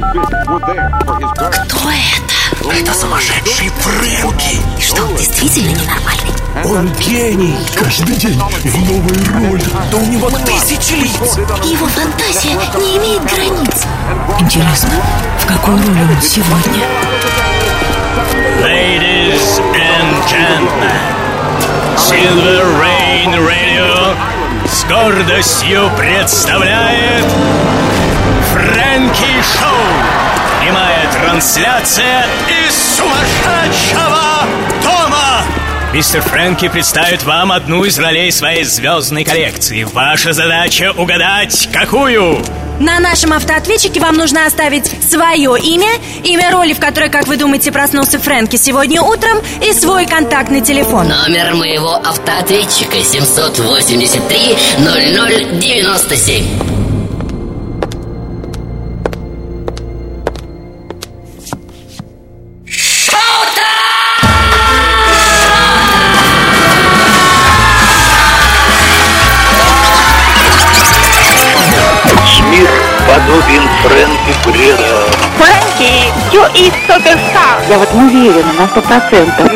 Кто это? Это сумасшедший Фрэнки И что, он действительно ненормальный? Он гений Каждый день в новой роли Да у него тысячи лиц Его фантазия не имеет границ Интересно, в какой роли он сегодня? Ladies and gentlemen, Silver Rain Radio с гордостью представляет Фрэнки Шоу. Прямая трансляция из сумасшедшего дома. Мистер Фрэнки представит вам одну из ролей своей звездной коллекции. Ваша задача угадать, какую? На нашем автоответчике вам нужно оставить свое имя, имя роли, в которой, как вы думаете, проснулся Фрэнки сегодня утром, и свой контактный телефон. Номер моего автоответчика 783 0097. Я вот не уверена на сто процентов.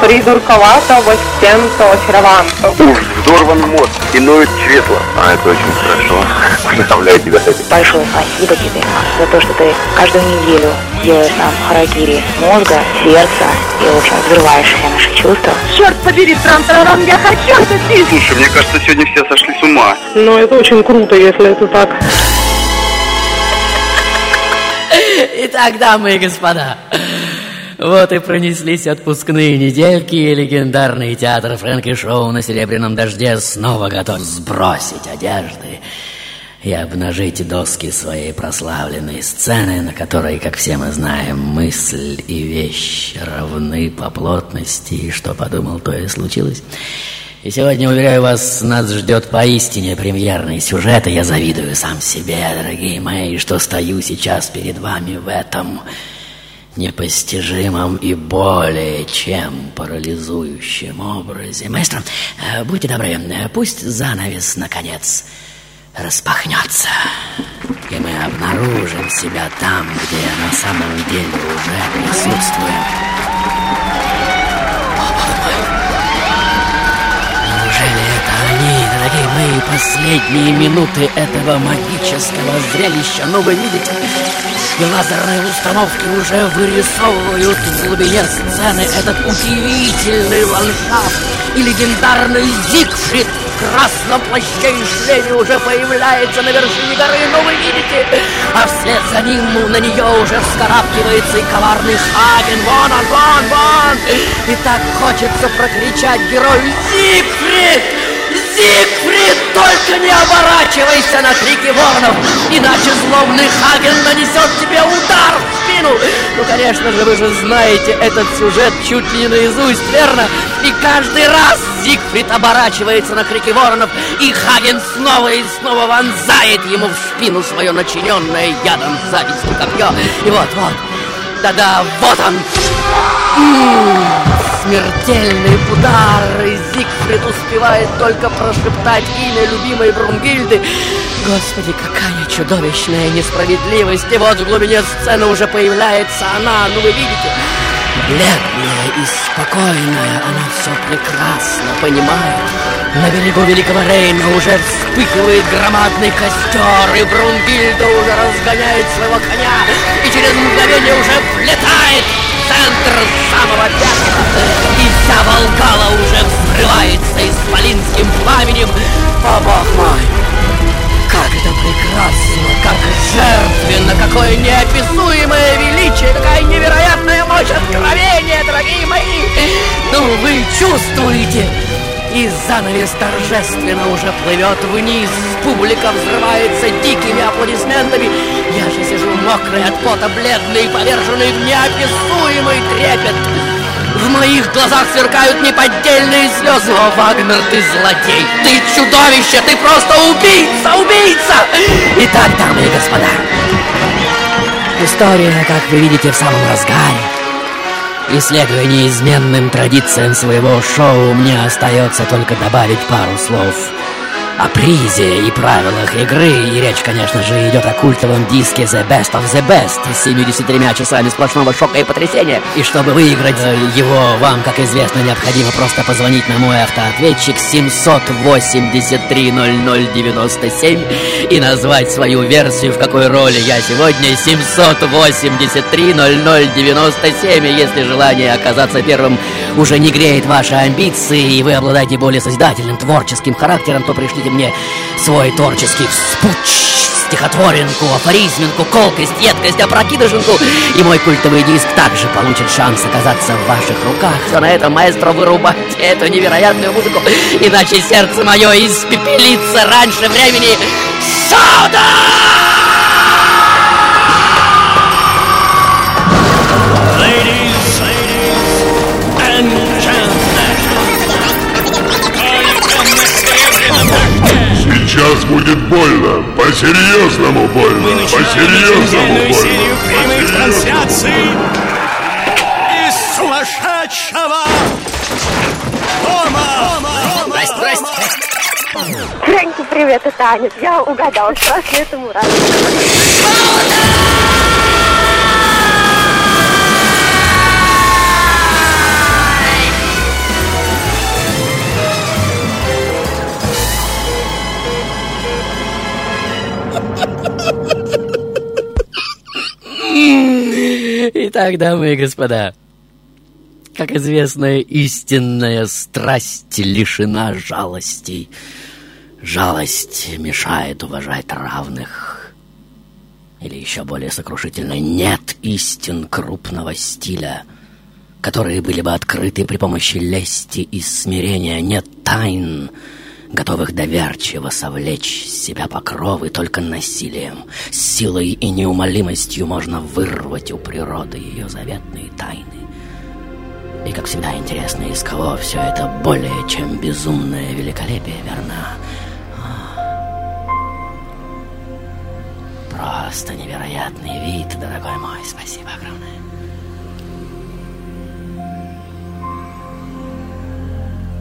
Придурковато, вот всем-то очарованто. Уж взорван мозг и ноет чресло. А это очень хорошо. Поздравляю тебя с этим. Большое спасибо тебе за то, что ты каждую неделю делаешь нам харакири мозга, сердца и, в общем, взрываешь все наши чувства. Черт побери, трам я хочу это пить. Слушай, мне кажется, сегодня все сошли с ума. Но это очень круто, если это так. Итак, дамы и господа, вот и пронеслись отпускные недельки, и легендарный театр Фрэнки Шоу на Серебряном дожде снова готов сбросить одежды и обнажить доски своей прославленной сцены, на которой, как все мы знаем, мысль и вещь равны по плотности, и что подумал, то и случилось. И сегодня, уверяю вас, нас ждет поистине премьерный сюжет, и я завидую сам себе, дорогие мои, что стою сейчас перед вами в этом непостижимом и более чем парализующем образе. Маэстро, э, будьте добры, э, пусть занавес, наконец, распахнется, и мы обнаружим себя там, где на самом деле уже присутствуем. Неужели дорогие последние минуты этого магического зрелища? Ну, вы видите, лазерные установки уже вырисовывают в глубине сцены этот удивительный ландшафт. И легендарный Зигфрид в красном плаще и шлеме уже появляется на вершине горы, но вы видите, а вслед за ним на нее уже вскарабкивается и коварный Хаген. Вон он, вон, вон! И так хочется прокричать герою Зигфрид! Зигфрид, только не оборачивайся на крики воронов, иначе злобный Хаген нанесет тебе удар в спину. Ну, конечно же, вы же знаете этот сюжет чуть ли не наизусть, верно? И каждый раз Зигфрид оборачивается на крики воронов, и Хаген снова и снова вонзает ему в спину свое начиненное ядом завистью копье. И вот, вот, да-да, вот он! М, Смертельный удар, и Зигфрид успевает только прошептать имя любимой Брунгильды. Господи, какая чудовищная несправедливость! И вот в глубине сцены уже появляется она, ну вы видите, бледная и спокойная, она все прекрасно понимает. На берегу Великого Рейна уже вспыхивает громадный костер, и Брунгильда уже разгоняет своего коня, и через мгновение уже влетает в центр самого пятого, и вся Волгала уже взрывается исполинским пламенем. О, бог мой! Прекрасно, как жертвенно, какое неописуемое величие, какая невероятная мощь откровения, дорогие мои! Ну, вы чувствуете? И занавес торжественно уже плывет вниз, публика взрывается дикими аплодисментами. Я же сижу мокрый от пота, бледный, поверженный в неописуемый трепет. В моих глазах сверкают неподдельные слезы. О, Вагнер, ты злодей, ты чудовище, ты просто убийца, убийца! Итак, дамы и господа, история, как вы видите, в самом разгаре. И следуя неизменным традициям своего шоу, мне остается только добавить пару слов о призе и правилах игры. И речь, конечно же, идет о культовом диске The Best of the Best с 73 часами сплошного шока и потрясения. И чтобы выиграть э, его, вам, как известно, необходимо просто позвонить на мой автоответчик 783 0097 и назвать свою версию, в какой роли я сегодня 783 0097. Если желание оказаться первым уже не греет ваши амбиции, и вы обладаете более созидательным творческим характером, то пришлите мне свой творческий вспуч, стихотворинку, афоризминку, колкость, едкость, опрокидышинку. И мой культовый диск также получит шанс оказаться в ваших руках. Все на этом, маэстро, вырубайте эту невероятную музыку, иначе сердце мое испепелится раньше времени. Сюда! Сейчас будет больно, по-серьезному больно, Мы начинаем по-серьезному больно. прямых трансляций из сумасшедшего дома. Здрасте, здрасте. Фрэнки, привет, это Аня. Я угадала, страшно этому рада. Итак, дамы и господа, как известно, истинная страсть лишена жалости. Жалость мешает уважать равных. Или еще более сокрушительно, нет истин крупного стиля, которые были бы открыты при помощи лести и смирения. Нет тайн, готовых доверчиво совлечь с себя покровы только насилием. С силой и неумолимостью можно вырвать у природы ее заветные тайны. И, как всегда, интересно, из кого все это более чем безумное великолепие, верно? А. Просто невероятный вид, дорогой мой. Спасибо огромное.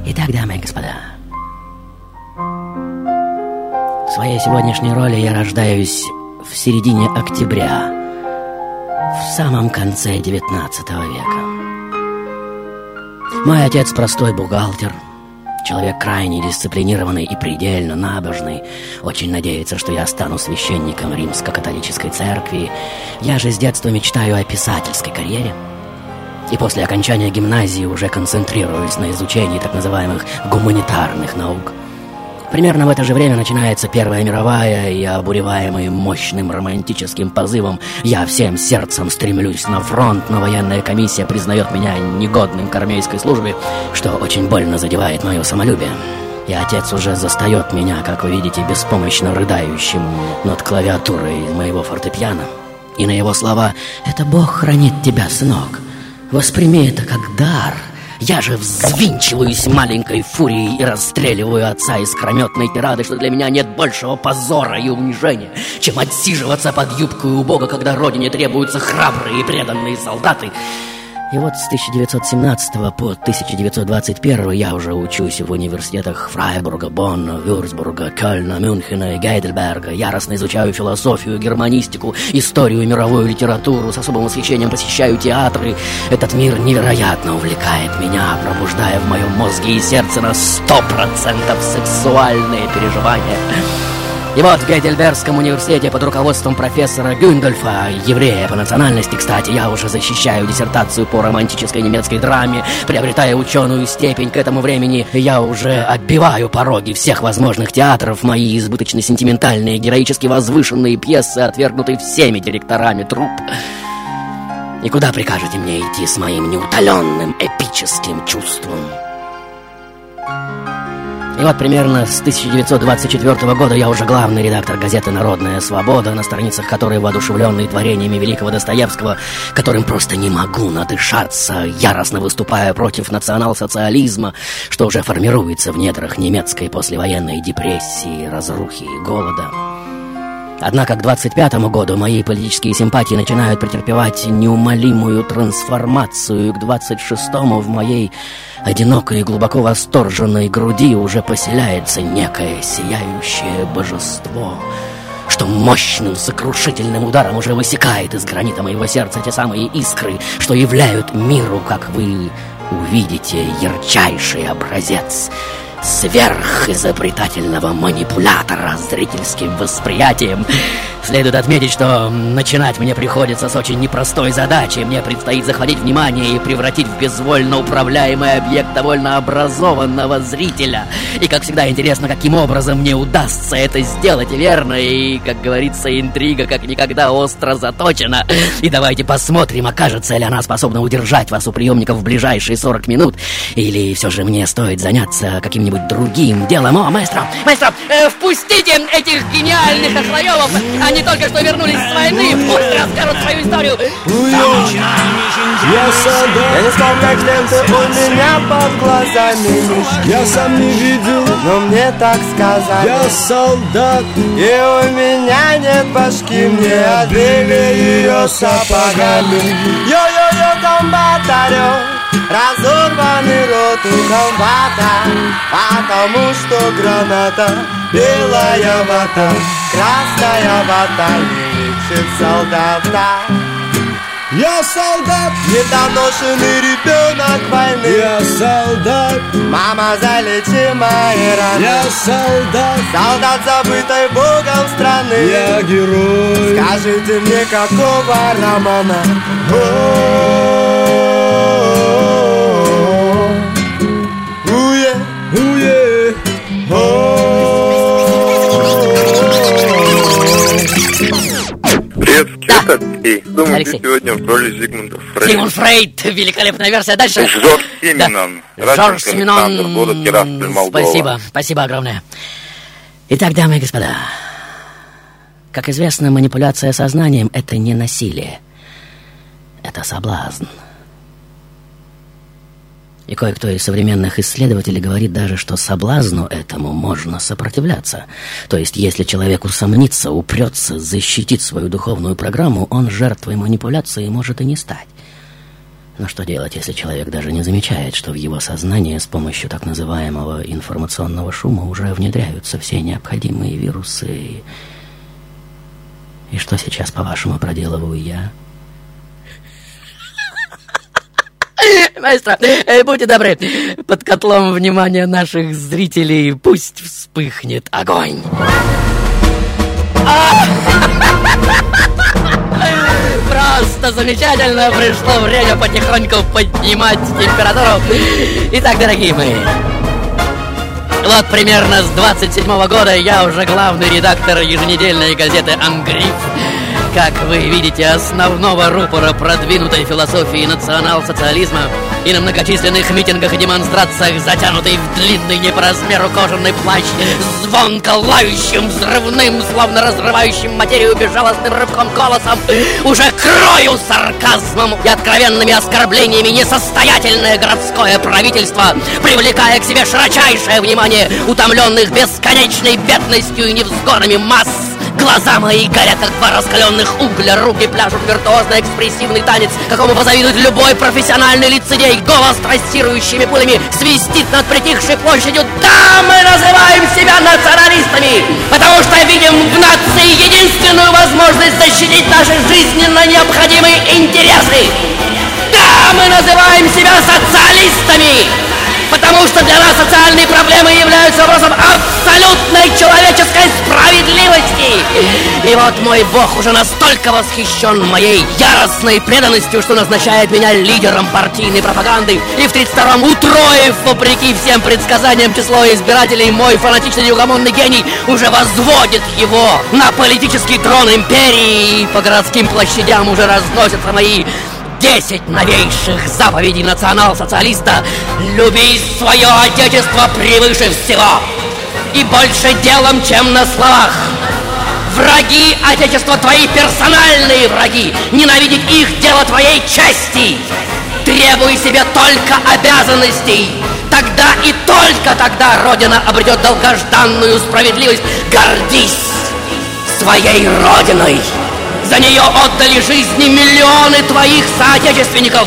Итак, дамы и господа, в своей сегодняшней роли я рождаюсь в середине октября, в самом конце XIX века. Мой отец простой бухгалтер, человек крайне дисциплинированный и предельно набожный, очень надеется, что я стану священником римско-католической церкви. Я же с детства мечтаю о писательской карьере. И после окончания гимназии уже концентрируюсь на изучении так называемых гуманитарных наук. Примерно в это же время начинается Первая мировая, и обуреваемый мощным романтическим позывом я всем сердцем стремлюсь на фронт, но военная комиссия признает меня негодным к армейской службе, что очень больно задевает мое самолюбие. И отец уже застает меня, как вы видите, беспомощно рыдающим над клавиатурой моего фортепиано. И на его слова «Это Бог хранит тебя, сынок. Восприми это как дар». Я же взвинчиваюсь маленькой фурией и расстреливаю отца искрометной тирады, что для меня нет большего позора и унижения, чем отсиживаться под юбкой у Бога, когда родине требуются храбрые и преданные солдаты. И вот с 1917 по 1921 я уже учусь в университетах Фрайбурга, Бонна, Вюрцбурга, Кёльна, Мюнхена и Гейдельберга. Яростно изучаю философию, германистику, историю, мировую литературу. С особым восхищением посещаю театры. Этот мир невероятно увлекает меня, пробуждая в моем мозге и сердце на сто процентов сексуальные переживания. И вот в Гейдельбергском университете под руководством профессора Гюндольфа, еврея по национальности, кстати, я уже защищаю диссертацию по романтической немецкой драме, приобретая ученую степень к этому времени, я уже отбиваю пороги всех возможных театров, мои избыточно сентиментальные, героически возвышенные пьесы, отвергнутые всеми директорами труп. И куда прикажете мне идти с моим неутоленным эпическим чувством? И вот примерно с 1924 года я уже главный редактор газеты «Народная свобода», на страницах которой, воодушевленные творениями великого Достоевского, которым просто не могу надышаться, яростно выступая против национал-социализма, что уже формируется в недрах немецкой послевоенной депрессии, разрухи и голода. Однако к 25 году мои политические симпатии начинают претерпевать неумолимую трансформацию. К 26-му в моей одинокой и глубоко восторженной груди уже поселяется некое сияющее божество что мощным сокрушительным ударом уже высекает из гранита моего сердца те самые искры, что являют миру, как вы увидите, ярчайший образец сверхизобретательного манипулятора зрительским восприятием. Следует отметить, что начинать мне приходится с очень непростой задачей. Мне предстоит захватить внимание и превратить в безвольно управляемый объект довольно образованного зрителя. И, как всегда, интересно, каким образом мне удастся это сделать, верно? И, как говорится, интрига как никогда остро заточена. И давайте посмотрим, окажется ли она способна удержать вас у приемников в ближайшие 40 минут. Или все же мне стоит заняться каким-нибудь каким-нибудь другим делом. О, маэстро, маэстро, э, впустите этих гениальных охлоевов. Они только что вернулись с войны. Пусть расскажут свою историю. Я солдат, я не вспомню, что у меня под глазами Я сам не видел, но мне так сказали Я солдат, и у меня нет башки Мне отбили ее сапогами Йо-йо-йо, комбатарё Разорванный рот у комбата Потому что граната Белая вата. Красная вата Не лечит солдата. Я солдат, недоношенный ребенок войны. Я солдат, мама залечи мои раны Я солдат, солдат забытой богом страны. Я герой, скажите мне какого романа Это Алексей. Думаю, Алексей. ты сегодня в роли Зигмунда Фрейда. Зигмунд Фрейд, великолепная версия. Дальше. Жорж Симинон. Да. Жорж Симинон. Город Тирасполь, Спасибо, спасибо огромное. Итак, дамы и господа, как известно, манипуляция сознанием – это не насилие. Это соблазн. И кое-кто из современных исследователей говорит даже, что соблазну этому можно сопротивляться. То есть, если человек усомнится, упрется, защитит свою духовную программу, он жертвой манипуляции может и не стать. Но что делать, если человек даже не замечает, что в его сознание с помощью так называемого информационного шума уже внедряются все необходимые вирусы? И что сейчас, по-вашему, проделываю я? Маэстро, э, будьте добры, под котлом внимания наших зрителей пусть вспыхнет огонь. Просто замечательно пришло время потихоньку поднимать температуру. Итак, дорогие мои, вот примерно с 27 -го года я уже главный редактор еженедельной газеты «Ангриф» как вы видите, основного рупора продвинутой философии национал-социализма и на многочисленных митингах и демонстрациях, затянутый в длинный не по размеру кожаный плащ, звонко лающим, взрывным, словно разрывающим материю безжалостным рывком голосом, уже крою сарказмом и откровенными оскорблениями несостоятельное городское правительство, привлекая к себе широчайшее внимание утомленных бесконечной бедностью и невзгодами масс Глаза мои горят, как два раскаленных угля Руки пляшут виртуозно экспрессивный танец Какому позавидует любой профессиональный лицедей. Голос трассирующими пулями свистит над притихшей площадью. Да, мы называем себя националистами Потому что видим в нации единственную возможность защитить наши жизненно необходимые интересы. Да, мы называем себя социалистами потому что для нас социальные проблемы являются вопросом абсолютной человеческой справедливости. И вот мой бог уже настолько восхищен моей яростной преданностью, что назначает меня лидером партийной пропаганды. И в 32-м утроив, вопреки всем предсказаниям число избирателей, мой фанатичный неугомонный гений уже возводит его на политический трон империи. И по городским площадям уже разносятся мои Десять новейших заповедей национал-социалиста «Люби свое отечество превыше всего» и больше делом, чем на словах. Враги Отечества твои персональные враги. Ненавидеть их дело твоей чести. Требуй себе только обязанностей. Тогда и только тогда Родина обретет долгожданную справедливость. Гордись своей родиной. За нее отдали жизни миллионы твоих соотечественников.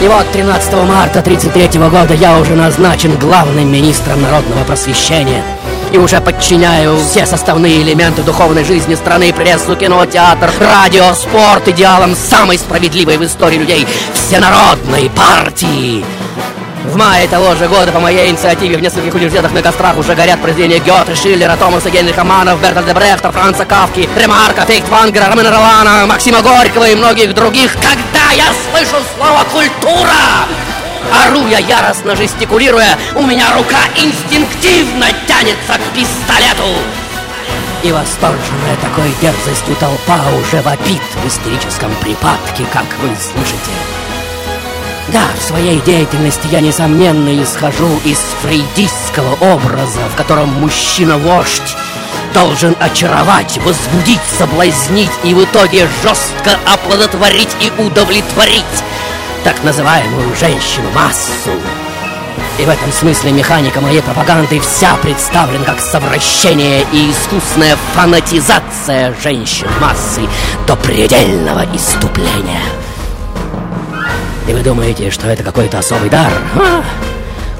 И вот 13 марта 1933 года я уже назначен главным министром народного просвещения и уже подчиняю все составные элементы духовной жизни страны, прессу, кино, театр, радио, спорт идеалам самой справедливой в истории людей всенародной партии. В мае того же года по моей инициативе в нескольких университетах на кострах уже горят произведения Гёте, Шиллера, Томаса Генриха Манов, Бертольда Брехта, Франца Кавки, Ремарка, Фейхтвангера, Ромена Ролана, Максима Горького и многих других. Когда я слышу слово «культура», Ору я яростно жестикулируя, у меня рука инстинктивно тянется к пистолету. И восторженная такой дерзостью толпа уже вопит в истерическом припадке, как вы слышите. Да, в своей деятельности я, несомненно, исхожу из фрейдистского образа, в котором мужчина-вождь должен очаровать, возбудить, соблазнить и в итоге жестко оплодотворить и удовлетворить так называемую женщину-массу. И в этом смысле механика моей пропаганды вся представлена как совращение и искусная фанатизация женщин-массы до предельного иступления. И вы думаете, что это какой-то особый дар? А?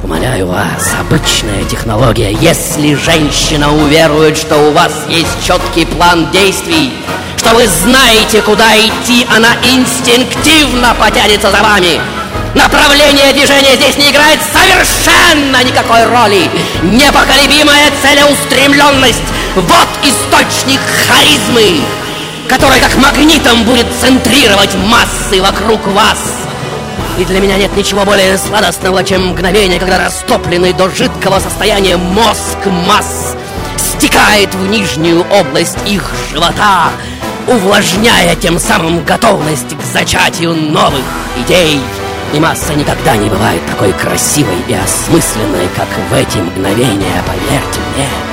Умоляю вас, обычная технология. Если женщина уверует, что у вас есть четкий план действий, что вы знаете, куда идти, она инстинктивно потянется за вами. Направление движения здесь не играет совершенно никакой роли. Непоколебимая целеустремленность – вот источник харизмы, который как магнитом будет центрировать массы вокруг вас. И для меня нет ничего более сладостного, чем мгновение, когда растопленный до жидкого состояния мозг масс стекает в нижнюю область их живота, увлажняя тем самым готовность к зачатию новых идей. И масса никогда не бывает такой красивой и осмысленной, как в эти мгновения, поверьте мне.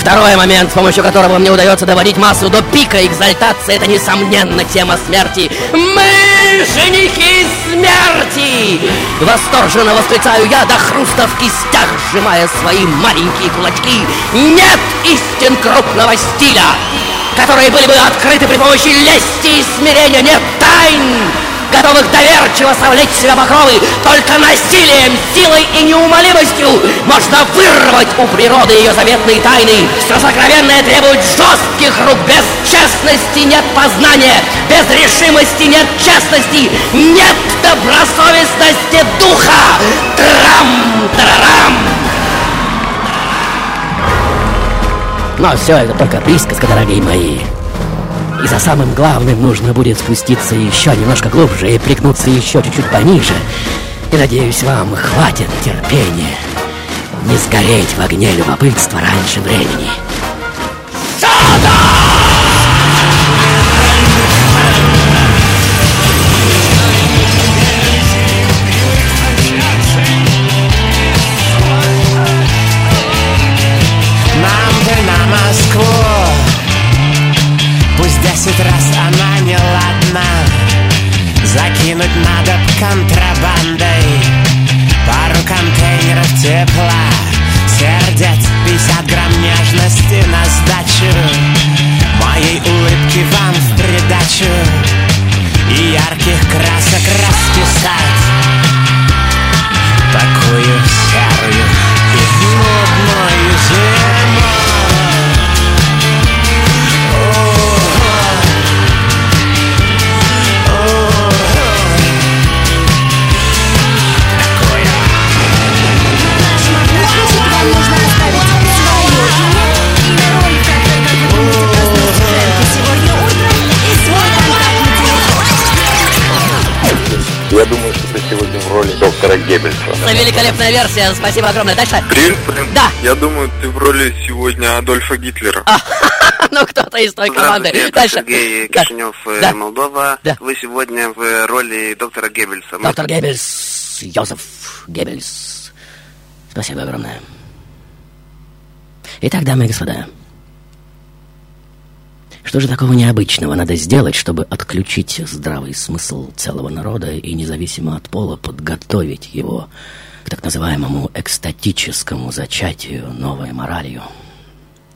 Второй момент, с помощью которого мне удается доводить массу до пика экзальтации, это, несомненно, тема смерти. Мы женихи смерти! Восторженно восклицаю я до хруста в кистях, сжимая свои маленькие кулачки. Нет истин крупного стиля, которые были бы открыты при помощи лести и смирения. Нет тайн! Готовых доверчиво совлечь себя покровы, только насилием, силой и неумолимостью можно вырвать у природы ее заветные тайны. Все сокровенное требует жестких рук, без честности нет познания, без решимости нет честности, нет добросовестности духа. Трам-тарарам! Но все это только присказка, дорогие мои. И за самым главным нужно будет спуститься еще немножко глубже и пригнуться еще чуть-чуть пониже. И надеюсь, вам хватит терпения не сгореть в огне любопытства раньше времени. Десять раз она не ладна. Закинуть надо контрабандой. Пару контейнеров тепла. Сердец 50 грамм нежности на великолепная версия, спасибо огромное. Дальше. Фрэнк. Да. Я думаю, ты в роли сегодня Адольфа Гитлера. Ну, кто-то из той команды. Дальше. Сергей. Кишинев, Да. Молдова. Да. Вы сегодня в роли доктора Геббельса. Доктор Геббельс, Йозеф Геббельс. Спасибо огромное. Итак, дамы и господа, что же такого необычного надо сделать, чтобы отключить здравый смысл целого народа и независимо от пола подготовить его так называемому экстатическому зачатию новой моралью?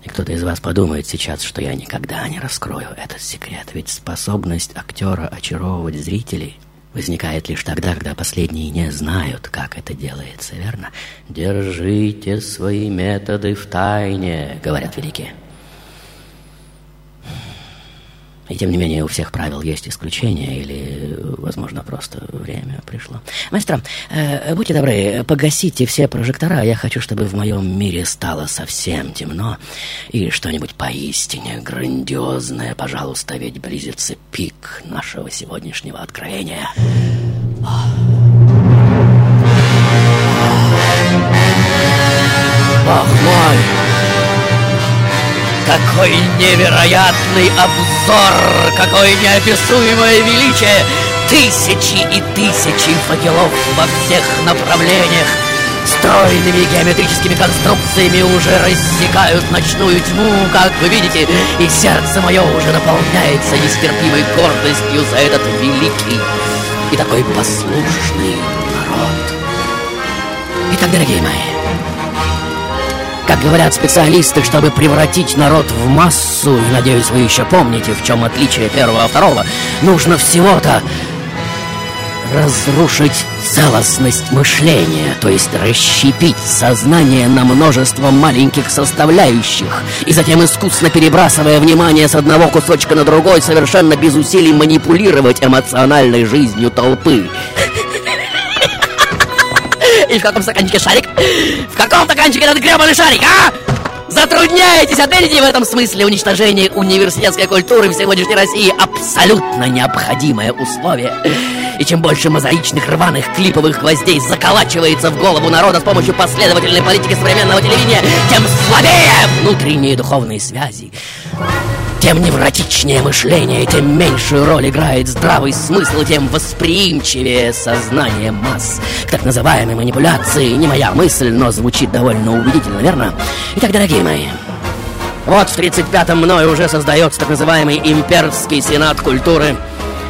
И кто-то из вас подумает сейчас, что я никогда не раскрою этот секрет, ведь способность актера очаровывать зрителей возникает лишь тогда, когда последние не знают, как это делается, верно? «Держите свои методы в тайне», — говорят великие. И тем не менее у всех правил есть исключения, или, возможно, просто время пришло. Мастер, э, будьте добры, погасите все прожектора. Я хочу, чтобы в моем мире стало совсем темно. И что-нибудь поистине грандиозное, пожалуйста, ведь близится пик нашего сегодняшнего откровения. Бог мой! Какой невероятный обзор! Какое неописуемое величие! Тысячи и тысячи факелов во всех направлениях Стройными геометрическими конструкциями уже рассекают ночную тьму, как вы видите, и сердце мое уже наполняется нестерпимой гордостью за этот великий и такой послушный народ. Итак, дорогие мои, как говорят специалисты, чтобы превратить народ в массу, и, надеюсь, вы еще помните, в чем отличие первого от второго, нужно всего-то разрушить целостность мышления, то есть расщепить сознание на множество маленьких составляющих, и затем искусно перебрасывая внимание с одного кусочка на другой, совершенно без усилий манипулировать эмоциональной жизнью толпы. И в каком стаканчике шарик? В каком стаканчике этот гребаный шарик, а? Затрудняетесь, ответите в этом смысле уничтожение университетской культуры в сегодняшней России абсолютно необходимое условие. И чем больше мозаичных рваных клиповых гвоздей заколачивается в голову народа с помощью последовательной политики современного телевидения, тем слабее внутренние духовные связи тем невротичнее мышление, тем меньшую роль играет здравый смысл, тем восприимчивее сознание масс к так называемой манипуляции. Не моя мысль, но звучит довольно убедительно, верно? Итак, дорогие мои, вот в 35-м мной уже создается так называемый имперский сенат культуры –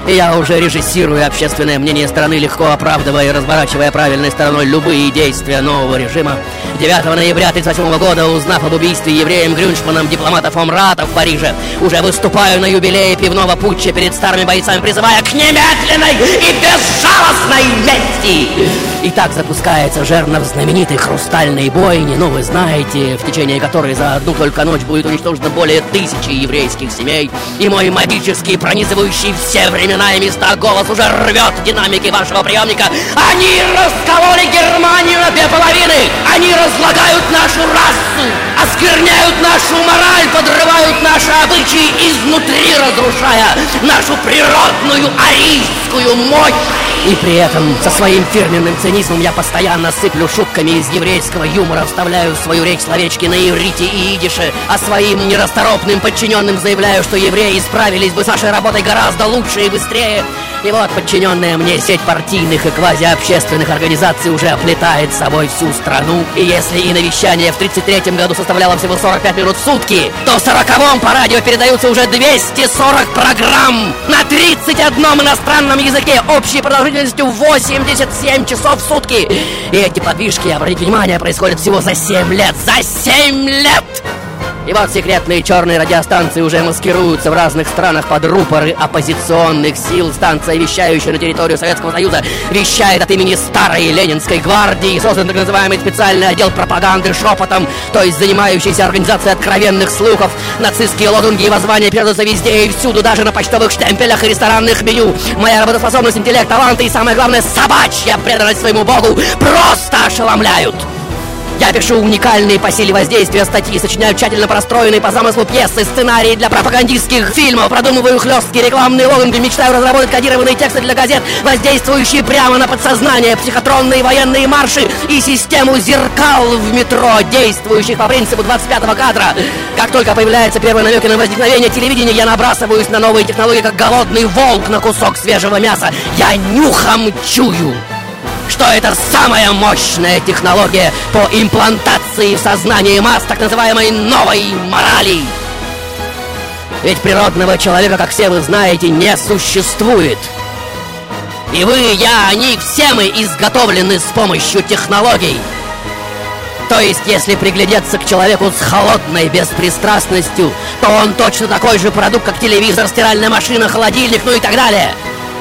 я уже режиссирую общественное мнение страны, легко оправдывая и разворачивая правильной стороной любые действия нового режима. 9 ноября 1938 года, узнав об убийстве евреем Грюншманом дипломата фон Рата в Париже, уже выступаю на юбилее пивного путча перед старыми бойцами, призывая к немедленной и безжалостной мести. И так запускается жернов знаменитой хрустальной бойни, ну вы знаете, в течение которой за одну только ночь будет уничтожено более тысячи еврейских семей. И мой магический, пронизывающий все времена и места голос уже рвет динамики вашего приемника. Они раскололи Германию на две половины. Они разлагают нашу расу, оскверняют нашу мораль, подрывают наши обычаи, изнутри разрушая нашу природную арийскую мощь. И при этом со своим фирменным цинизмом я постоянно сыплю шутками из еврейского юмора, вставляю в свою речь словечки на иврите и идише, а своим нерасторопным подчиненным заявляю, что евреи справились бы с нашей работой гораздо лучше и быстрее. И вот подчиненная мне сеть партийных и квазиобщественных организаций уже оплетает собой всю страну. И если и навещание в 33-м году составляло всего 45 минут в сутки, то в 40-м по радио передаются уже 240 программ на 31 иностранном языке общей продолжительностью 87 часов сутки. И эти подвижки, обратите внимание, происходят всего за 7 лет. За 7 лет! И вот секретные черные радиостанции уже маскируются в разных странах под рупоры оппозиционных сил. Станция, вещающая на территорию Советского Союза, вещает от имени Старой Ленинской гвардии. Создан так называемый специальный отдел пропаганды шепотом, то есть занимающийся организацией откровенных слухов. Нацистские лозунги и воззвания передаются везде и всюду, даже на почтовых штемпелях и ресторанных меню. Моя работоспособность, интеллект, таланты и, самое главное, собачья преданность своему богу просто ошеломляют. Я пишу уникальные по силе воздействия статьи, сочиняю тщательно простроенные по замыслу пьесы, сценарии для пропагандистских фильмов, продумываю хлесткие рекламные лозунги, мечтаю разработать кодированные тексты для газет, воздействующие прямо на подсознание, психотронные военные марши и систему зеркал в метро, действующих по принципу 25-го кадра. Как только появляется первый намеки на возникновение телевидения, я набрасываюсь на новые технологии, как голодный волк на кусок свежего мяса. Я нюхом чую что это самая мощная технология по имплантации в сознании масс так называемой новой морали. Ведь природного человека, как все вы знаете, не существует. И вы, я, они, все мы изготовлены с помощью технологий. То есть, если приглядеться к человеку с холодной беспристрастностью, то он точно такой же продукт, как телевизор, стиральная машина, холодильник, ну и так далее.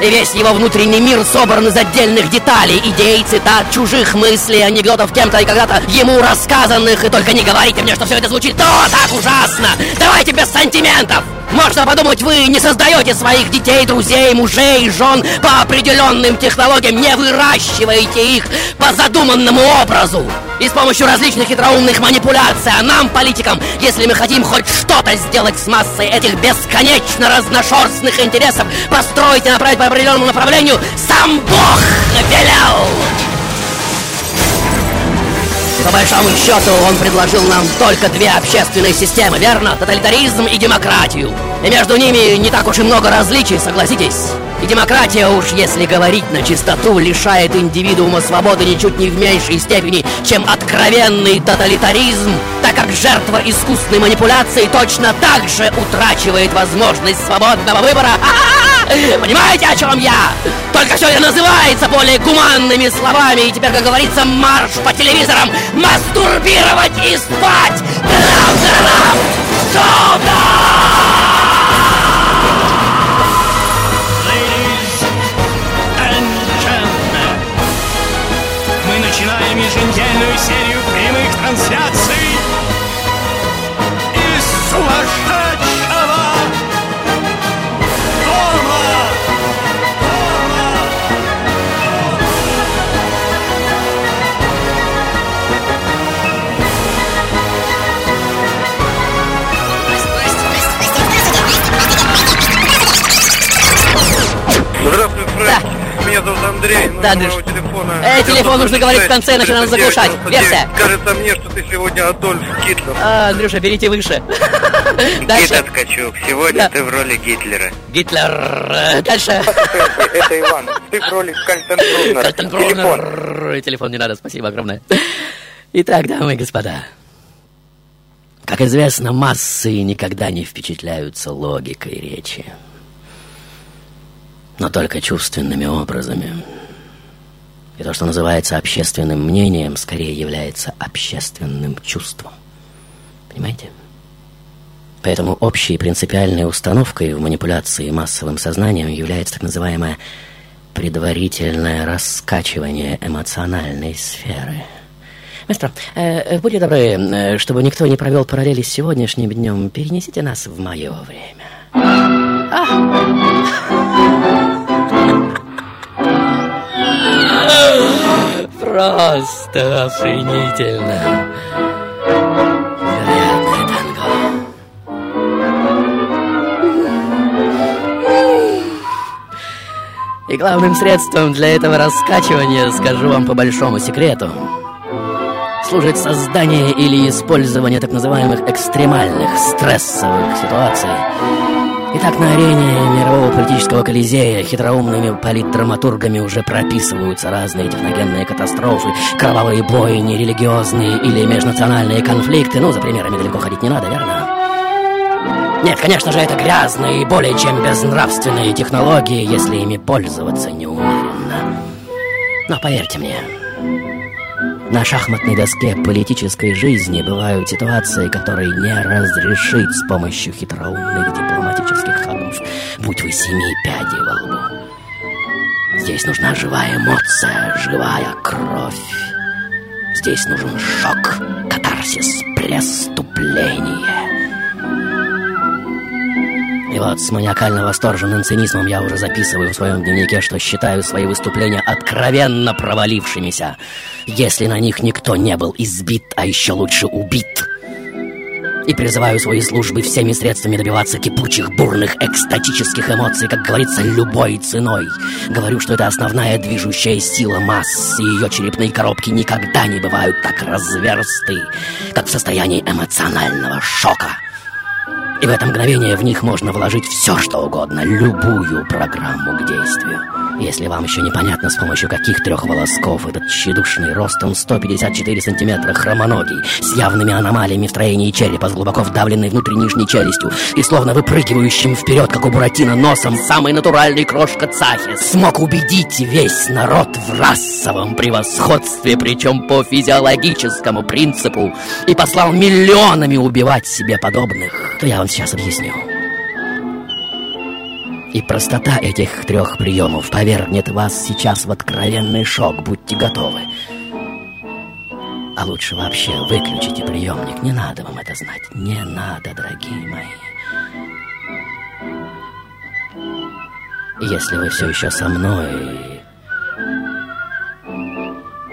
И весь его внутренний мир собран из отдельных деталей, идей, цитат, чужих мыслей, анекдотов кем-то и когда-то ему рассказанных. И только не говорите мне, что все это звучит то так ужасно. Давайте без сантиментов. Можно подумать, вы не создаете своих детей, друзей, мужей, жен по определенным технологиям, не выращиваете их по задуманному образу. И с помощью различных хитроумных манипуляций, а нам, политикам, если мы хотим хоть что-то сделать с массой этих бесконечно разношерстных интересов, построить и направить по определенному направлению, сам Бог велел! По большому счету, он предложил нам только две общественные системы, верно? Тоталитаризм и демократию. И между ними не так уж и много различий, согласитесь. И демократия уж, если говорить на чистоту, лишает индивидуума свободы ничуть не в меньшей степени, чем откровенный тоталитаризм, так как жертва искусственной манипуляции точно так же утрачивает возможность свободного выбора. Понимаете, о чем я? Только все это называется более гуманными словами, и теперь, как говорится, марш по телевизорам, мастурбировать и спать! Трам-трам! Начинаем еженедельную серию прямых трансляций Андрей. Да, Номер Андрюш. моего телефона. Э, телефон нужно говорить в конце, иначе надо заглушать. Версия. Кажется мне, что ты сегодня Адольф Гитлер. А, Андрюша, берите выше. Дальше. Никита Ткачук, сегодня Да. ты в роли Гитлера. Гитлер. Дальше. Это Иван. Ты в роли Кальтенбруннера. Телефон. Телефон. Телефон не надо, спасибо огромное. Итак, дамы и господа. Как известно, массы никогда не впечатляются логикой речи, но только чувственными образами. И то, что называется общественным мнением, скорее является общественным чувством. Понимаете? Поэтому общей принципиальной установкой в манипуляции массовым сознанием является так называемое предварительное раскачивание эмоциональной сферы. Маэстро, э, э, будьте добры, э, чтобы никто не провел параллели с сегодняшним днем, перенесите нас в мое время. Просто охренительно. Невероятное танго. И главным средством для этого раскачивания, скажу вам по большому секрету, служит создание или использование так называемых экстремальных стрессовых ситуаций. Итак, на арене мирового политического колизея хитроумными политдраматургами уже прописываются разные техногенные катастрофы, кровавые бойни, религиозные или межнациональные конфликты. Ну, за примерами далеко ходить не надо, верно? Нет, конечно же, это грязные и более чем безнравственные технологии, если ими пользоваться неумеренно. Но поверьте мне, на шахматной доске политической жизни бывают ситуации, которые не разрешить с помощью хитроумных будь вы семи пядей во лбу. Здесь нужна живая эмоция, живая кровь. Здесь нужен шок, катарсис, преступление. И вот с маниакально восторженным цинизмом я уже записываю в своем дневнике, что считаю свои выступления откровенно провалившимися, если на них никто не был избит, а еще лучше убит. И призываю свои службы всеми средствами добиваться кипучих, бурных, экстатических эмоций, как говорится, любой ценой. Говорю, что это основная движущая сила масс, и ее черепные коробки никогда не бывают так разверсты, как в состоянии эмоционального шока. И в это мгновение в них можно вложить все, что угодно, любую программу к действию. Если вам еще непонятно, с помощью каких трех волосков этот тщедушный ростом 154 сантиметра хромоногий, с явными аномалиями в строении черепа, с глубоко вдавленной внутрь нижней челюстью и словно выпрыгивающим вперед, как у Буратино, носом самый натуральный крошка Цахи, смог убедить весь народ в расовом превосходстве, причем по физиологическому принципу, и послал миллионами убивать себе подобных, то я вам сейчас объясню. И простота этих трех приемов повергнет вас сейчас в откровенный шок, будьте готовы. А лучше вообще выключите приемник, не надо вам это знать. Не надо, дорогие мои. Если вы все еще со мной,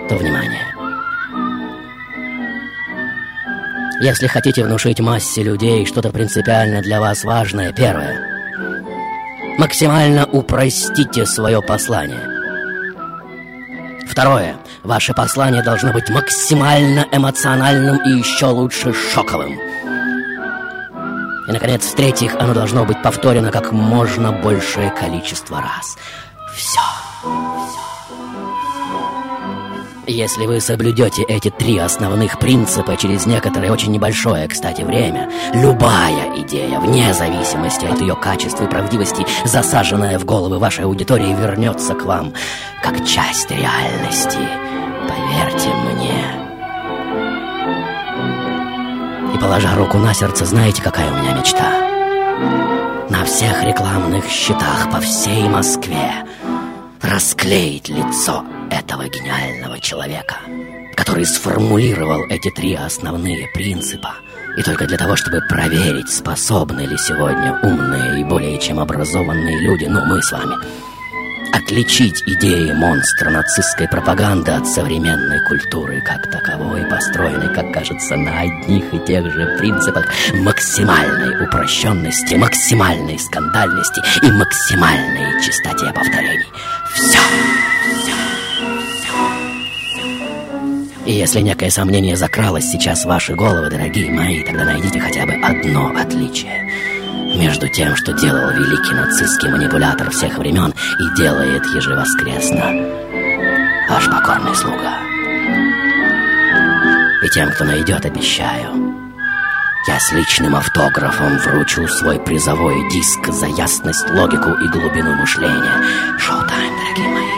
то внимание. Если хотите внушить массе людей что-то принципиально для вас важное, первое — Максимально упростите свое послание. Второе. Ваше послание должно быть максимально эмоциональным и еще лучше шоковым. И, наконец, в-третьих, оно должно быть повторено как можно большее количество раз. Все. Если вы соблюдете эти три основных принципа через некоторое очень небольшое, кстати, время, любая идея, вне зависимости от ее качества и правдивости, засаженная в головы вашей аудитории, вернется к вам как часть реальности. Поверьте мне. И положа руку на сердце, знаете, какая у меня мечта? На всех рекламных счетах по всей Москве расклеить лицо этого гениального человека, который сформулировал эти три основные принципа. И только для того, чтобы проверить, способны ли сегодня умные и более чем образованные люди, ну мы с вами, отличить идеи монстра нацистской пропаганды от современной культуры как таковой, построенной, как кажется, на одних и тех же принципах максимальной упрощенности, максимальной скандальности и максимальной чистоте повторений. Все! И если некое сомнение закралось сейчас в ваши головы, дорогие мои, тогда найдите хотя бы одно отличие между тем, что делал великий нацистский манипулятор всех времен и делает ежевоскресно ваш покорный слуга. И тем, кто найдет, обещаю, я с личным автографом вручу свой призовой диск за ясность, логику и глубину мышления. Шоу-тайм, дорогие мои.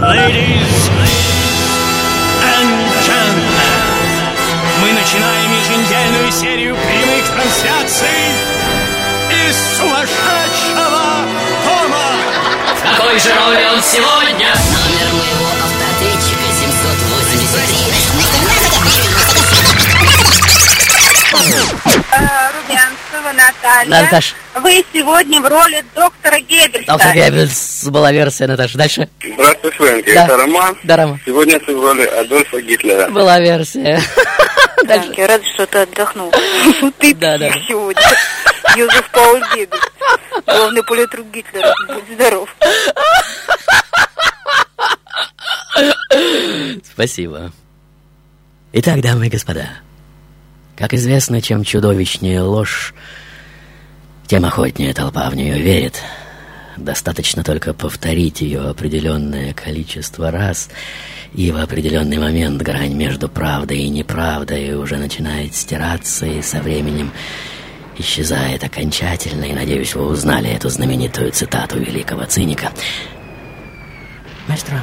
Ladies and gentlemen, мы начинаем еженедельную серию прямых трансляций из сумасшедшего дома. В какой же роли он сегодня? Номер моего автоответчика 783. Румянцева Наталья. Наташ. Вы сегодня в роли доктора Геббельса. Доктор Геббельс была версия, Наташа. Дальше. Здравствуй, Фрэнки. Да. Это Роман. Да, Роман. Сегодня ты в роли Адольфа Гитлера. Была версия. Дальше. Я рада, что ты отдохнул. Ты Да, да. сегодня. Йозеф Пауль Геббельс. Главный политрук Гитлера. Будь здоров. Спасибо. Итак, дамы и господа, как известно, чем чудовищнее ложь, тем охотнее толпа в нее верит. Достаточно только повторить ее определенное количество раз, и в определенный момент грань между правдой и неправдой уже начинает стираться, и со временем исчезает окончательно, и, надеюсь, вы узнали эту знаменитую цитату великого циника. Маэстро,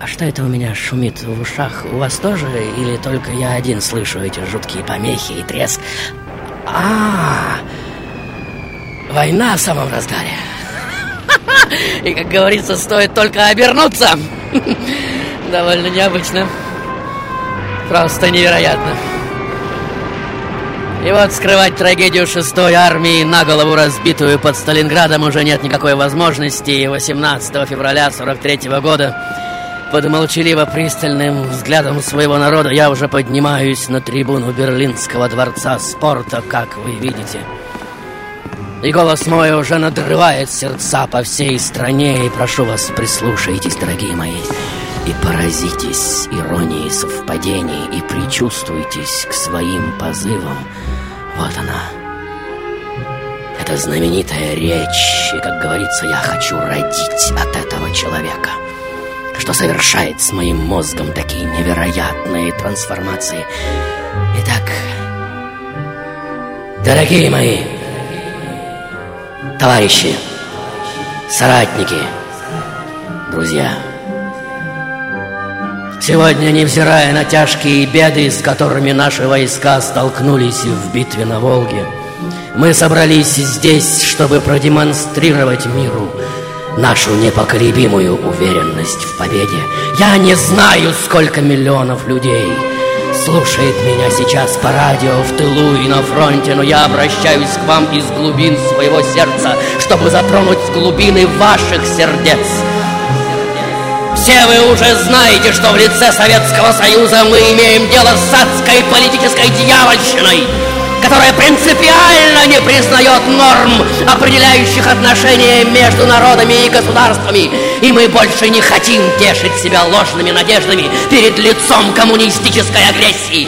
а что это у меня шумит в ушах? У вас тоже? Или только я один слышу эти жуткие помехи и треск? А, война в самом разгаре. И, как говорится, стоит только обернуться. Довольно необычно. Просто невероятно. И вот скрывать трагедию шестой армии, на голову разбитую под Сталинградом, уже нет никакой возможности. И 18 февраля 43 года под молчаливо пристальным взглядом своего народа я уже поднимаюсь на трибуну Берлинского дворца спорта, как вы видите. И голос мой уже надрывает сердца по всей стране, и прошу вас, прислушайтесь, дорогие мои. и поразитесь иронией совпадений и причувствуйтесь к своим позывам. Вот она. Это знаменитая речь, и, как говорится, я хочу родить от этого человека, что совершает с моим мозгом такие невероятные трансформации. Итак, дорогие мои, товарищи, соратники, друзья, Сегодня, невзирая на тяжкие беды, с которыми наши войска столкнулись в битве на Волге, мы собрались здесь, чтобы продемонстрировать миру нашу непоколебимую уверенность в победе. Я не знаю, сколько миллионов людей слушает меня сейчас по радио в тылу и на фронте, но я обращаюсь к вам из глубин своего сердца, чтобы затронуть глубины ваших сердец – все вы уже знаете, что в лице Советского Союза мы имеем дело с адской политической дьявольщиной, которая принципиально не признает норм, определяющих отношения между народами и государствами. И мы больше не хотим тешить себя ложными надеждами перед лицом коммунистической агрессии.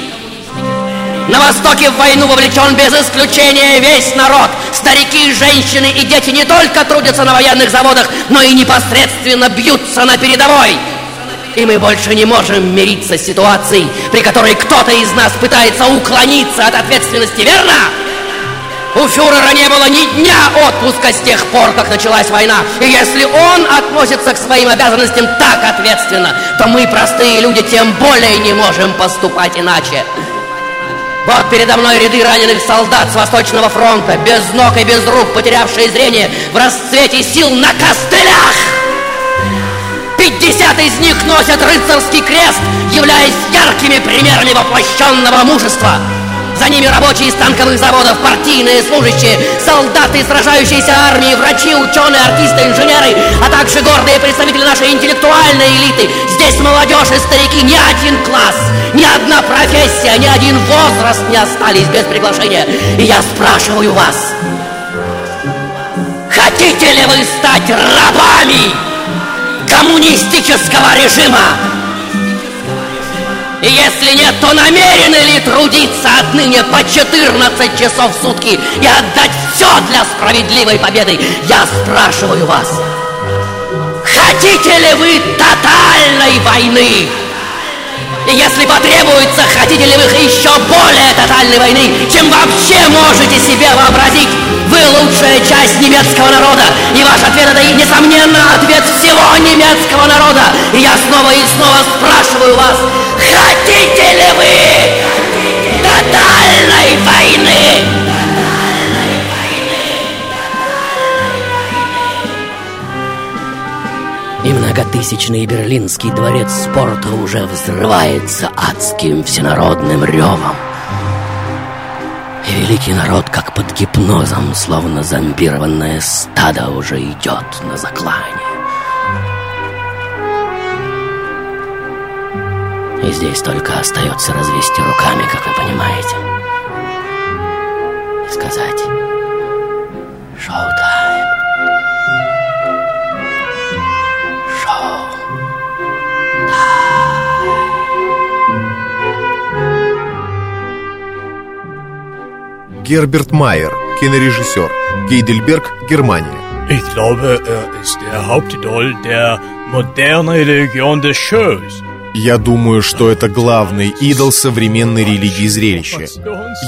На Востоке в войну вовлечен без исключения весь народ. Старики, женщины и дети не только трудятся на военных заводах, но и непосредственно бьются на передовой. И мы больше не можем мириться с ситуацией, при которой кто-то из нас пытается уклониться от ответственности, верно? У фюрера не было ни дня отпуска с тех пор, как началась война. И если он относится к своим обязанностям так ответственно, то мы, простые люди, тем более не можем поступать иначе. Вот передо мной ряды раненых солдат с Восточного фронта, без ног и без рук, потерявшие зрение, в расцвете сил на костылях. Пятьдесят из них носят рыцарский крест, являясь яркими примерами воплощенного мужества. За ними рабочие из танковых заводов, партийные служащие, солдаты сражающейся армии, врачи, ученые, артисты, инженеры, а также гордые представители нашей интеллектуальной элиты. Здесь молодежь и старики, ни один класс, ни одна профессия, ни один возраст не остались без приглашения. И я спрашиваю вас, хотите ли вы стать рабами коммунистического режима? И если нет, то намерены ли трудиться отныне по 14 часов в сутки и отдать все для справедливой победы? Я спрашиваю вас, хотите ли вы тотальной войны? И если потребуется, хотите ли вы еще более тотальной войны, чем вообще можете себе вообразить? Вы лучшая часть немецкого народа, и ваш ответ это, несомненно, ответ всего немецкого народа. И я снова и снова спрашиваю вас, хотите ли вы тотальной войны? И многотысячный берлинский дворец спорта уже взрывается адским всенародным ревом. И великий народ, как под гипнозом, словно зомбированное стадо, уже идет на заклание. И здесь только остается развести руками, как вы понимаете. И сказать «Шоу-тайм». Герберт Майер, кинорежиссер, Гейдельберг, Германия. Ich glaube, er ist der Hauptidol der modernen Religion des Shows. Я думаю, что это главный идол современной религии зрелища.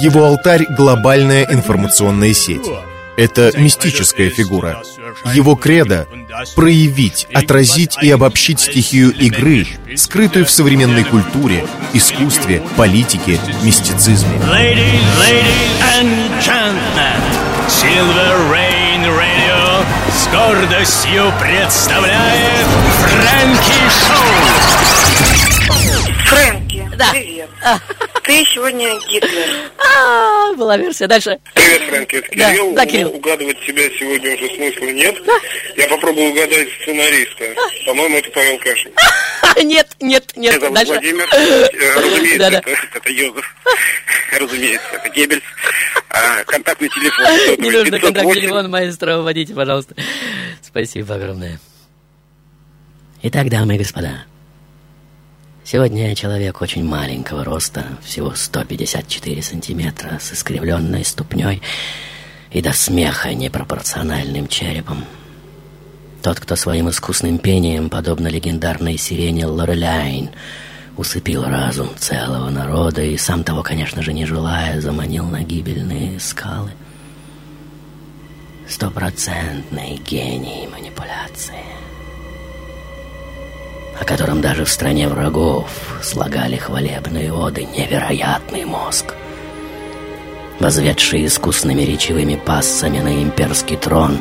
Его алтарь — глобальная информационная сеть. Это мистическая фигура. Его кредо — проявить, отразить и обобщить стихию игры, скрытую в современной культуре, искусстве, политике, мистицизме. Ladies, ladies and gentlemen, Silver Rain Radio с гордостью представляет Фрэнки Шоу. Фрэнки, Да. Привет. Ты сегодня Гитлер. А, была версия. Дальше. Привет, Фрэнки, это Да, Кирилл. да, Кирилл. Угадывать тебя сегодня уже смысла нет. Я попробую угадать сценариста. По-моему, это Павел Кашин. Нет, нет, Меня нет. зовут Дальше. Владимир. Разумеется, Да-да. это, это Йозеф. Разумеется, это Геббельс. А, контактный телефон. Не нужно контакт 508. телефон, маэстро, вводите, пожалуйста. Спасибо огромное. Итак, дамы и господа, Сегодня я человек очень маленького роста, всего 154 сантиметра, с искривленной ступней и до смеха непропорциональным черепом. Тот, кто своим искусным пением, подобно легендарной сирене Лореляйн, усыпил разум целого народа и, сам того, конечно же, не желая, заманил на гибельные скалы. Стопроцентный гений манипуляции о котором даже в стране врагов слагали хвалебные оды невероятный мозг. Возведший искусными речевыми пассами на имперский трон,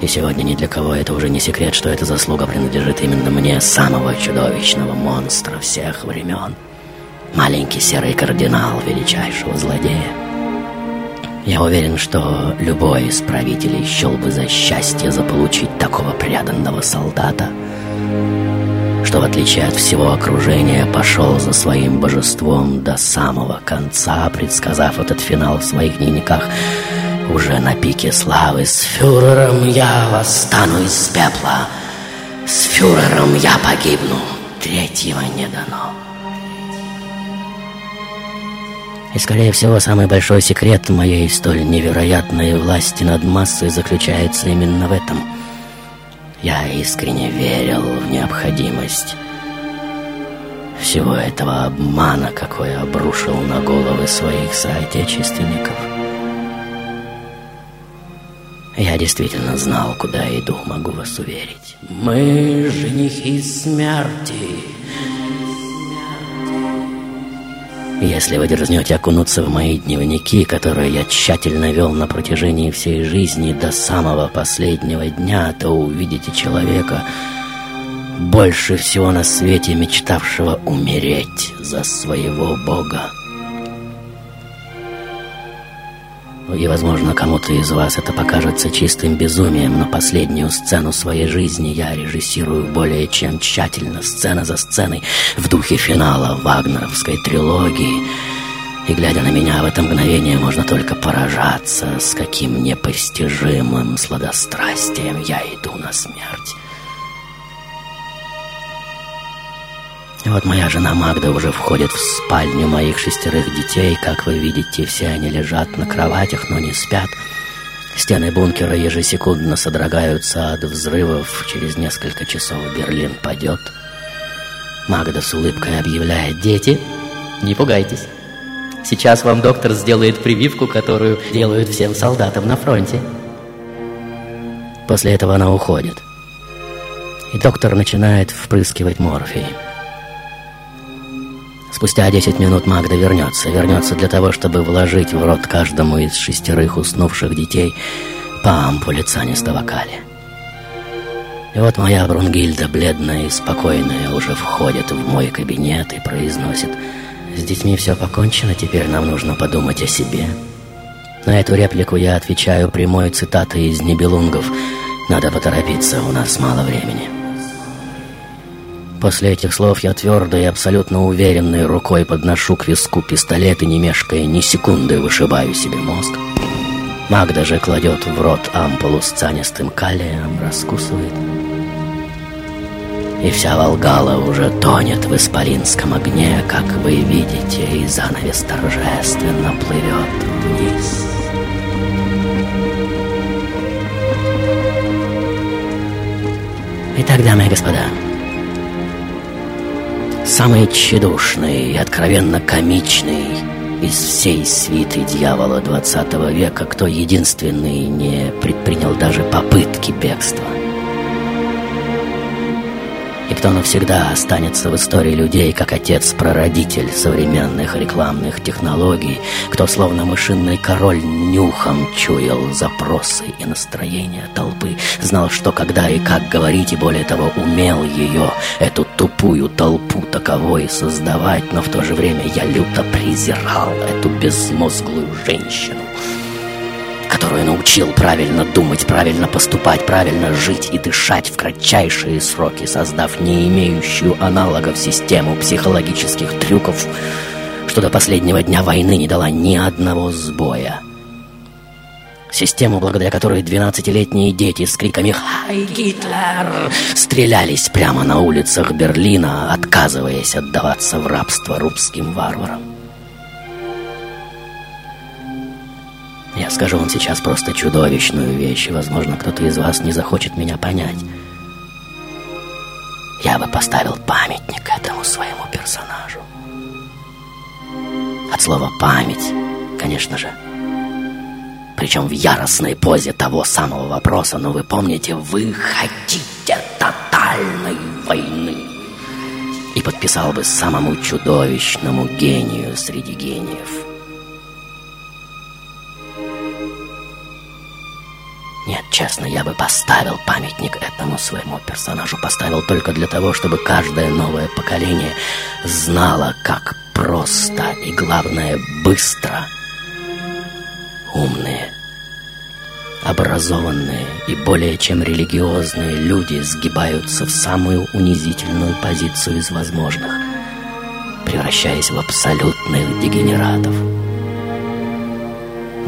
и сегодня ни для кого это уже не секрет, что эта заслуга принадлежит именно мне, самого чудовищного монстра всех времен. Маленький серый кардинал величайшего злодея. Я уверен, что любой из правителей счел бы за счастье заполучить такого преданного солдата — что в отличие от всего окружения пошел за своим божеством до самого конца, предсказав этот финал в своих дневниках. Уже на пике славы с фюрером я восстану из пепла, с фюрером я погибну, третьего не дано. И, скорее всего, самый большой секрет моей столь невероятной власти над массой заключается именно в этом – я искренне верил в необходимость всего этого обмана, какой обрушил на головы своих соотечественников. Я действительно знал, куда иду, могу вас уверить. Мы женихи смерти. Если вы дерзнете окунуться в мои дневники, которые я тщательно вел на протяжении всей жизни до самого последнего дня, то увидите человека, больше всего на свете мечтавшего умереть за своего Бога. И, возможно, кому-то из вас это покажется чистым безумием, но последнюю сцену своей жизни я режиссирую более чем тщательно, сцена за сценой, в духе финала вагнеровской трилогии. И, глядя на меня в это мгновение, можно только поражаться, с каким непостижимым сладострастием я иду на смерть. Вот моя жена Магда уже входит в спальню моих шестерых детей. Как вы видите, все они лежат на кроватях, но не спят. Стены бункера ежесекундно содрогаются от взрывов. Через несколько часов Берлин падет. Магда с улыбкой объявляет «Дети, не пугайтесь. Сейчас вам доктор сделает прививку, которую делают всем солдатам на фронте». После этого она уходит. И доктор начинает впрыскивать морфий. Спустя 10 минут Магда вернется. Вернется для того, чтобы вложить в рот каждому из шестерых уснувших детей по ампуле цианистого калия. И вот моя Брунгильда, бледная и спокойная, уже входит в мой кабинет и произносит «С детьми все покончено, теперь нам нужно подумать о себе». На эту реплику я отвечаю прямой цитатой из Нибелунгов «Надо поторопиться, у нас мало времени». После этих слов я твердо и абсолютно уверенной рукой подношу к виску пистолет и, не мешкая ни секунды, вышибаю себе мозг. Магда же кладет в рот ампулу с цианистым калием, раскусывает. И вся Волгала уже тонет в исполинском огне, как вы видите, и занавес торжественно плывет вниз. Итак, дамы и господа, Самый тщедушный и откровенно комичный из всей свиты дьявола 20 века, кто единственный не предпринял даже попытки бегства – кто навсегда останется в истории людей как отец-прародитель современных рекламных технологий, кто словно мышиный король нюхом чуял запросы и настроения толпы, знал, что когда и как говорить, и более того, умел ее, эту тупую толпу таковой создавать, но в то же время я люто презирал эту безмозглую женщину которую научил правильно думать, правильно поступать, правильно жить и дышать в кратчайшие сроки, создав не имеющую аналогов систему психологических трюков, что до последнего дня войны не дала ни одного сбоя. Систему, благодаря которой 12-летние дети с криками «Хай, Гитлер!» стрелялись прямо на улицах Берлина, отказываясь отдаваться в рабство русским варварам. Я скажу вам сейчас просто чудовищную вещь, и, возможно, кто-то из вас не захочет меня понять. Я бы поставил памятник этому своему персонажу. От слова «память», конечно же. Причем в яростной позе того самого вопроса, но вы помните, вы хотите тотальной войны. И подписал бы самому чудовищному гению среди гениев – честно, я бы поставил памятник этому своему персонажу. Поставил только для того, чтобы каждое новое поколение знало, как просто и, главное, быстро умные, образованные и более чем религиозные люди сгибаются в самую унизительную позицию из возможных, превращаясь в абсолютных дегенератов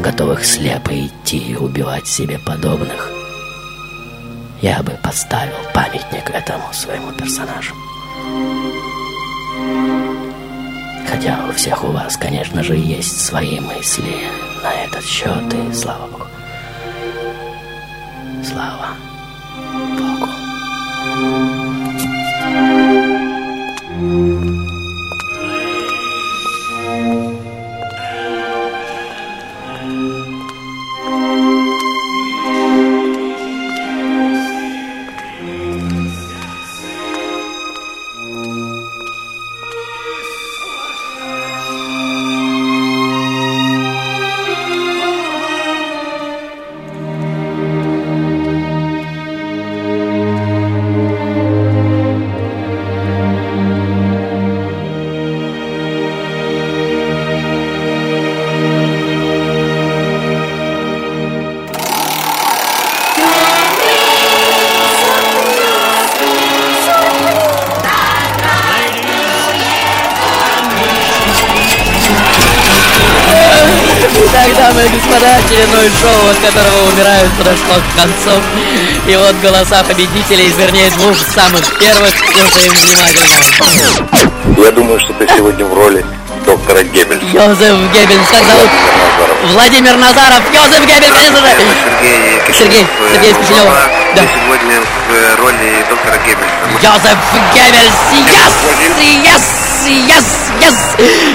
готовых слепо идти и убивать себе подобных, я бы поставил памятник этому своему персонажу. Хотя у всех у вас, конечно же, есть свои мысли на этот счет, и слава Богу. Слава Богу. Итак, шоу, от которого умирают, подошло к концу. И вот голоса победителей, вернее, двух самых первых, слушаем внимательно. Я думаю, что ты сегодня в роли доктора Геббельса. Йозеф Геббельс, как зовут? Владимир Назаров. Йозеф Геббельс, конечно же. Сергей, Сергей Кишинев. Да. Сегодня в э, роли доктора Геббельса. Йозеф Геббельс, yes, yes, yes, yes.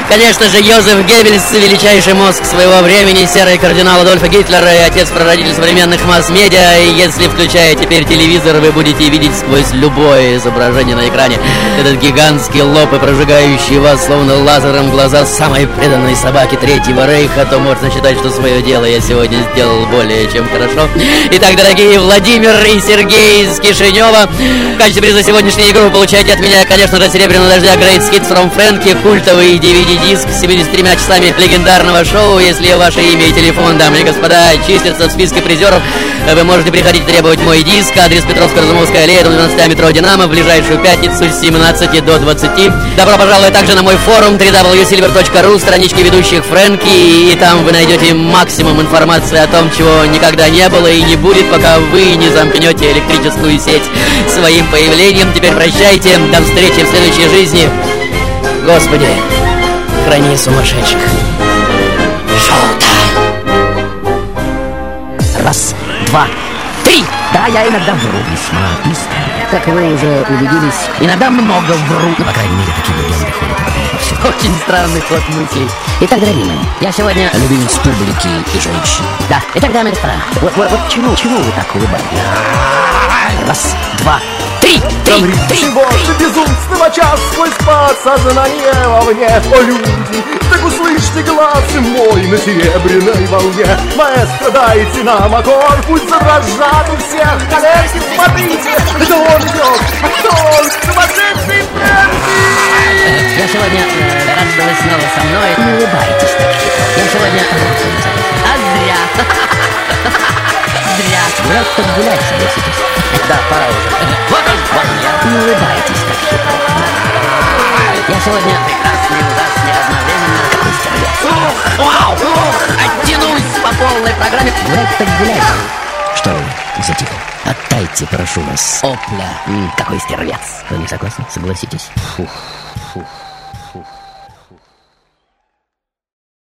Конечно же, Йозеф Геббельс, величайший мозг своего времени, серый кардинал Адольфа Гитлера и отец-прародитель современных масс-медиа. И если, включая теперь телевизор, вы будете видеть сквозь любое изображение на экране этот гигантский лоб и прожигающий вас словно лазером глаза самой преданной собаки Третьего Рейха, то можно считать, что свое дело я сегодня сделал более чем хорошо. Итак, дорогие Владимир и Сергей из Кишинева, в качестве приза сегодняшней игры вы получаете от меня, конечно же, серебряного дождя Great Hits from Frankie, культовый DVD-диск с 73 часами легендарного шоу. Если ваше имя и телефон, дамы и господа, числятся в списке призеров, вы можете приходить требовать мой диск. Адрес Петровско-Разумовская аллея, дом 12 метро Динамо, в ближайшую пятницу с 17 до 20. Добро пожаловать также на мой форум www.silver.ru, странички ведущих Фрэнки, и там вы найдете максимум информации о том, чего никогда не было и не будет, пока вы не замкнете электрическую сеть своим появлением. Теперь прощайте, до встречи в следующей жизни. Господи, храни сумасшедших. Шоу-тайм. Раз, два, три. Да, я иногда вру весьма искренне. Как вы уже убедились, иногда много вру. Ну, по крайней мере, такие легенды ходят мне повсюду. Очень странный ход мыслей. Итак, дорогие мои, я сегодня... Любимец публики и женщин. Да, итак, дамы и господа, вот, вот, вот чему, чему вы так улыбаетесь? Раз, два, три, три, три, Чего ты безумством час сквозь подсознание во мне О, люди, так услышьте глаз мой на серебряной волне Маэстро, дайте нам аккорд, пусть задрожат у всех коллеги Смотрите, это он идет, а кто он? Сумасшедший Фрэнки! Я сегодня э, рад, что вы снова со мной. Не улыбайтесь так. Я сегодня... А зря. Зря. Гулять согласитесь. Да, пора уже. Вот он, вот я. Не улыбайтесь так хитро. Я сегодня прекрасный, ужасный, одновременно. Какой стервец. Ух, вау, ух, оттянусь по полной программе. так гулять. Что вы затихли? Оттайте, прошу вас. Опля. Какой стервец. Вы не согласны? Согласитесь. Фух.